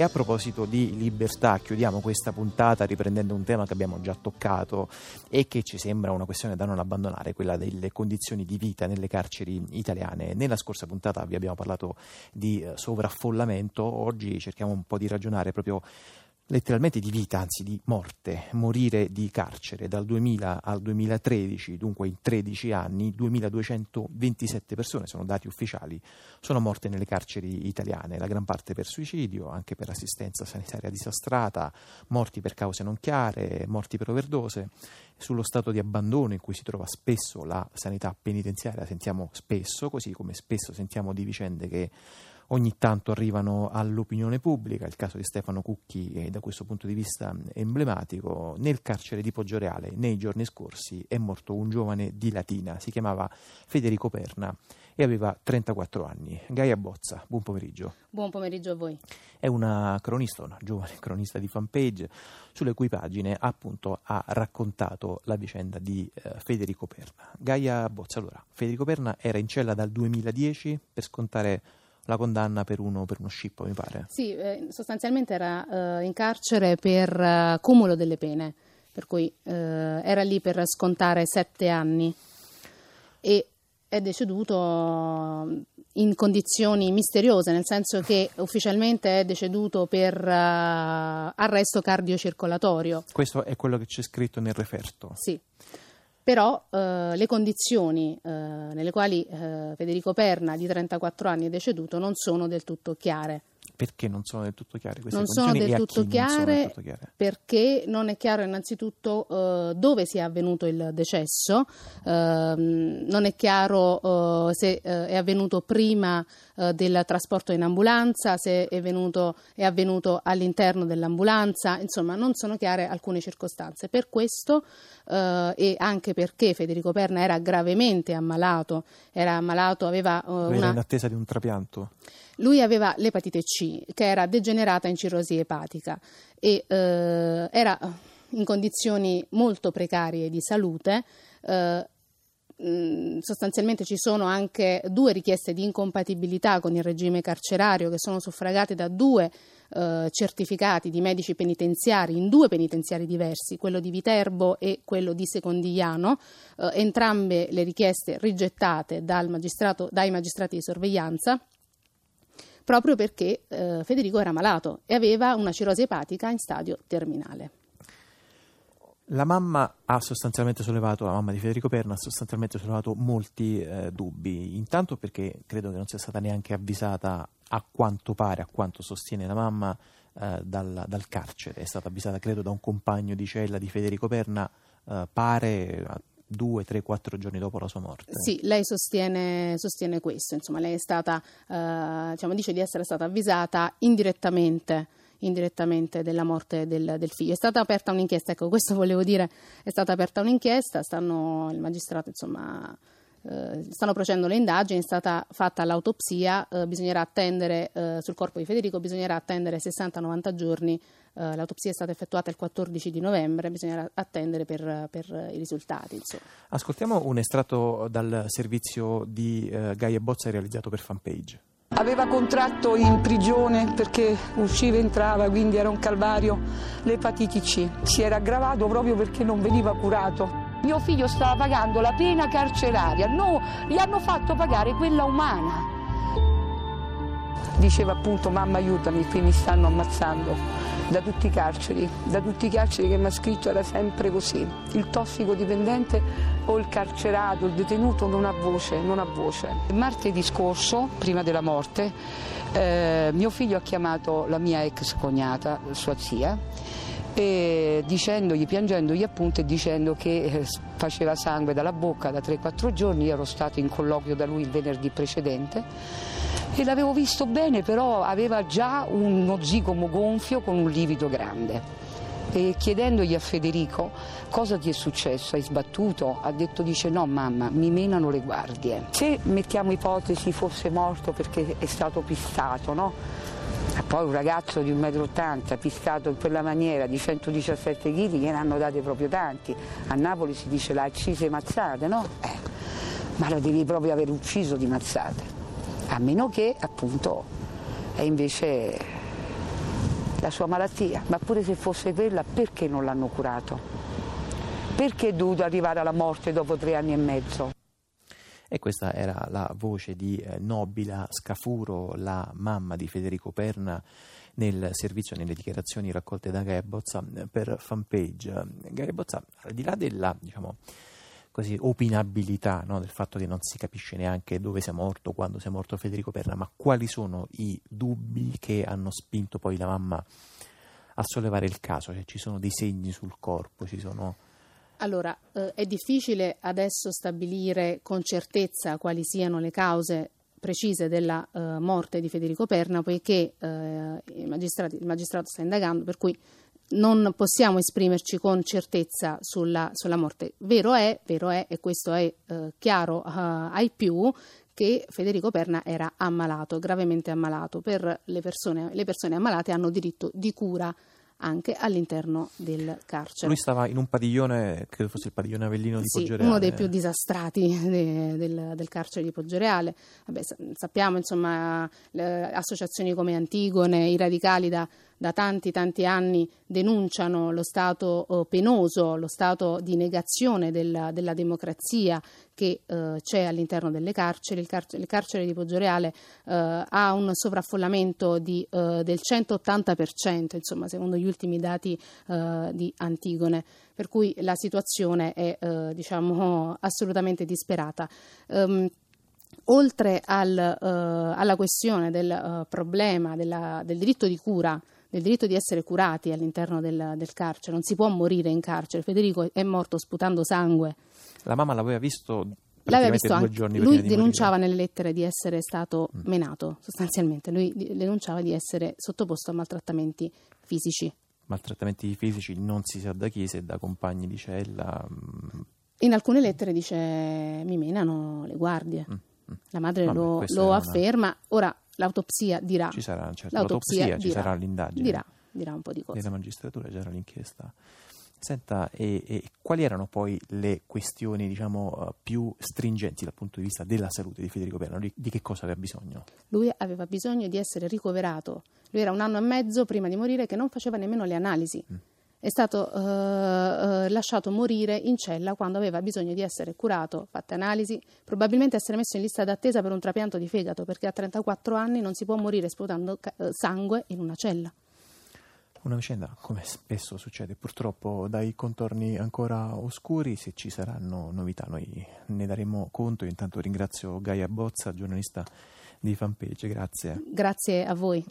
E a proposito di libertà, chiudiamo questa puntata riprendendo un tema che abbiamo già toccato e che ci sembra una questione da non abbandonare, quella delle condizioni di vita nelle carceri italiane. Nella scorsa puntata vi abbiamo parlato di eh, sovraffollamento, oggi cerchiamo un po' di ragionare proprio letteralmente di vita, anzi di morte, morire di carcere dal 2000 al 2013, dunque in 13 anni, 2227 persone, sono dati ufficiali, sono morte nelle carceri italiane, la gran parte per suicidio, anche per assistenza sanitaria disastrata, morti per cause non chiare, morti per overdose. Sullo stato di abbandono in cui si trova spesso la sanità penitenziaria sentiamo spesso, così come spesso sentiamo di vicende che ogni tanto arrivano all'opinione pubblica. Il caso di Stefano Cucchi è da questo punto di vista emblematico. Nel carcere di Poggioreale, nei giorni scorsi, è morto un giovane di Latina, si chiamava Federico Perna e aveva 34 anni. Gaia Bozza, buon pomeriggio. Buon pomeriggio a voi. È una cronista, una giovane cronista di fanpage, sulle cui pagine appunto ha raccontato la vicenda di eh, Federico Perna. Gaia Bozza, allora, Federico Perna era in cella dal 2010 per scontare la condanna per uno, per uno scippo, mi pare. Sì, eh, sostanzialmente era eh, in carcere per uh, cumulo delle pene, per cui eh, era lì per scontare sette anni e è deceduto in condizioni misteriose, nel senso che ufficialmente è deceduto per uh, arresto cardiocircolatorio. Questo è quello che c'è scritto nel referto. Sì però eh, le condizioni eh, nelle quali eh, Federico Perna di 34 anni è deceduto non sono del tutto chiare. Perché non sono del tutto chiare queste non sono del tutto chiare, tutto chiare? Perché non è chiaro innanzitutto uh, dove sia avvenuto il decesso, uh, non è chiaro uh, se eh, è avvenuto prima del trasporto in ambulanza, se è, venuto, è, avvenuto all'interno dell'ambulanza, insomma non sono chiare alcune circostanze. Per questo e anche perché Federico Perna era gravemente ammalato, era ammalato aveva una... Era in attesa di un trapianto? Lui aveva l'epatite C, che era degenerata in cirrosi epatica e eh, era in condizioni molto precarie di salute. Eh, mm, sostanzialmente ci sono anche due richieste di incompatibilità con il regime carcerario che sono suffragate da due eh, certificati di medici penitenziari in due penitenziari diversi, quello di Viterbo e quello di Secondigliano, eh, entrambe le richieste rigettate dai magistrati di sorveglianza proprio perché eh, Federico era malato e aveva una cirrosi epatica in stadio terminale. La mamma ha sostanzialmente sollevato, la mamma di Federico Perna ha sostanzialmente sollevato molti eh, dubbi, intanto perché credo che non sia stata neanche avvisata a quanto pare, a quanto sostiene la mamma eh, dal, dal, carcere, è stata avvisata credo da un compagno di cella di Federico Perna, eh, pare due, tre, quattro giorni dopo la sua morte. Sì, lei sostiene, sostiene questo, insomma, lei è stata, eh, diciamo, dice di essere stata avvisata indirettamente indirettamente della morte del, del, figlio. È stata aperta un'inchiesta, ecco, questo volevo dire, è stata aperta un'inchiesta, stanno, il magistrato, insomma, eh, stanno procedendo le indagini, è stata fatta l'autopsia, eh, bisognerà attendere eh, sul corpo di Federico, bisognerà attendere 60-90 giorni, eh, l'autopsia è stata effettuata il 14 di novembre, bisognerà attendere per, per i risultati. Insomma. Ascoltiamo un estratto dal servizio di eh, Gaia Bozza realizzato per fanpage. Aveva contratto in prigione perché usciva e entrava, quindi era un calvario, l'epatite C. Si era aggravato proprio perché non veniva curato. Mio figlio stava pagando la pena carceraria, no, gli hanno fatto pagare quella umana. Diceva appunto mamma aiutami, qui mi stanno ammazzando da tutti i carceri, da tutti i carceri che mi ha scritto era sempre così. Il tossicodipendente o il carcerato, il detenuto non ha voce, non ha voce. Martedì scorso, prima della morte, eh, mio figlio ha chiamato la mia ex cognata, sua zia, e dicendogli, piangendogli appunto e dicendo che eh, faceva sangue dalla bocca da 3-4 giorni, io ero stato in colloquio da lui il venerdì precedente e l'avevo visto bene, però aveva già uno zigomo gonfio con un livido grande. E chiedendogli a Federico cosa ti è successo, hai sbattuto, ha detto dice no mamma, mi menano le guardie. Se mettiamo ipotesi fosse morto perché è stato pistato, no? Poi un ragazzo di 1,80 m piscato in quella maniera di 117 kg gliene hanno date proprio tanti. A Napoli si dice la accise mazzate, no? Eh, ma la devi proprio aver ucciso di mazzate. A meno che appunto è invece la sua malattia, ma pure se fosse quella perché non l'hanno curato? Perché è dovuto arrivare alla morte dopo tre anni e mezzo? E questa era la voce di eh, Nobila Scafuro, la mamma di Federico Perna, nel servizio, nelle dichiarazioni raccolte da Gaia Bozza eh, per fanpage. Gaia Bozza, al di là della diciamo, così, opinabilità no, del fatto che non si capisce neanche dove sia morto, quando sia morto Federico Perna, ma quali sono i dubbi che hanno spinto poi la mamma a sollevare il caso? Cioè, ci sono dei segni sul corpo, ci sono allora, eh, è difficile adesso stabilire con certezza quali siano le cause precise della eh, morte di Federico Perna, poiché eh, il, magistrato, sta indagando, per cui non possiamo esprimerci con certezza sulla, sulla morte. Vero è, vero è, e questo è eh, chiaro eh, ai più, che Federico Perna era ammalato, gravemente ammalato. Per le persone, le persone ammalate hanno diritto di cura anche all'interno del carcere. Lui stava in un padiglione, credo fosse il padiglione Avellino di sì, Poggioreale. uno dei più disastrati de, del, del, carcere di Poggioreale. Vabbè, sappiamo, insomma, associazioni come Antigone, i radicali da da tanti tanti anni denunciano lo stato eh, penoso, lo stato di negazione della, della democrazia che eh, c'è all'interno delle carceri. Il, carcere, il carcere di Poggioreale eh, ha un sovraffollamento di, eh, del 180%, insomma, secondo gli ultimi dati eh, di Antigone, per cui la situazione è eh, diciamo, assolutamente disperata. Um, oltre al, alla questione del problema della, del diritto di cura del diritto di essere curati all'interno del, del, carcere, non si può morire in carcere. Federico è morto sputando sangue. La mamma l'aveva visto L'aveva visto anche. Lui denunciava nelle lettere di essere stato mm. menato, sostanzialmente. Lui denunciava di essere sottoposto a maltrattamenti fisici. Maltrattamenti fisici non si sa da chi, se da compagni di cella. Mm. In alcune lettere dice mi menano le guardie. Mm. mm. La madre Vabbè, lo, lo afferma. Ora, L'autopsia dirà. Ci sarà, certo, l'autopsia, l'autopsia ci sarà l'indagine. Dirà, dirà un po' di cose. Nella magistratura c'era l'inchiesta. Senta, e, e, quali erano poi le questioni diciamo, uh, più stringenti dal punto di vista della salute di Federico Perno? Di, di, che cosa aveva bisogno? Lui aveva bisogno di essere ricoverato. Lui era un anno e mezzo prima di morire che non faceva nemmeno le analisi. Mm è stato eh, eh, lasciato morire in cella quando aveva bisogno di essere curato, fatte analisi, probabilmente essere messo in lista d'attesa per un trapianto di fegato, perché a 34 anni non si può morire sputando eh, sangue in una cella. Una vicenda, come spesso succede, purtroppo dai contorni ancora oscuri, se ci saranno novità noi ne daremo conto. Io intanto ringrazio Gaia Bozza, giornalista di fanpage, grazie. Grazie a voi.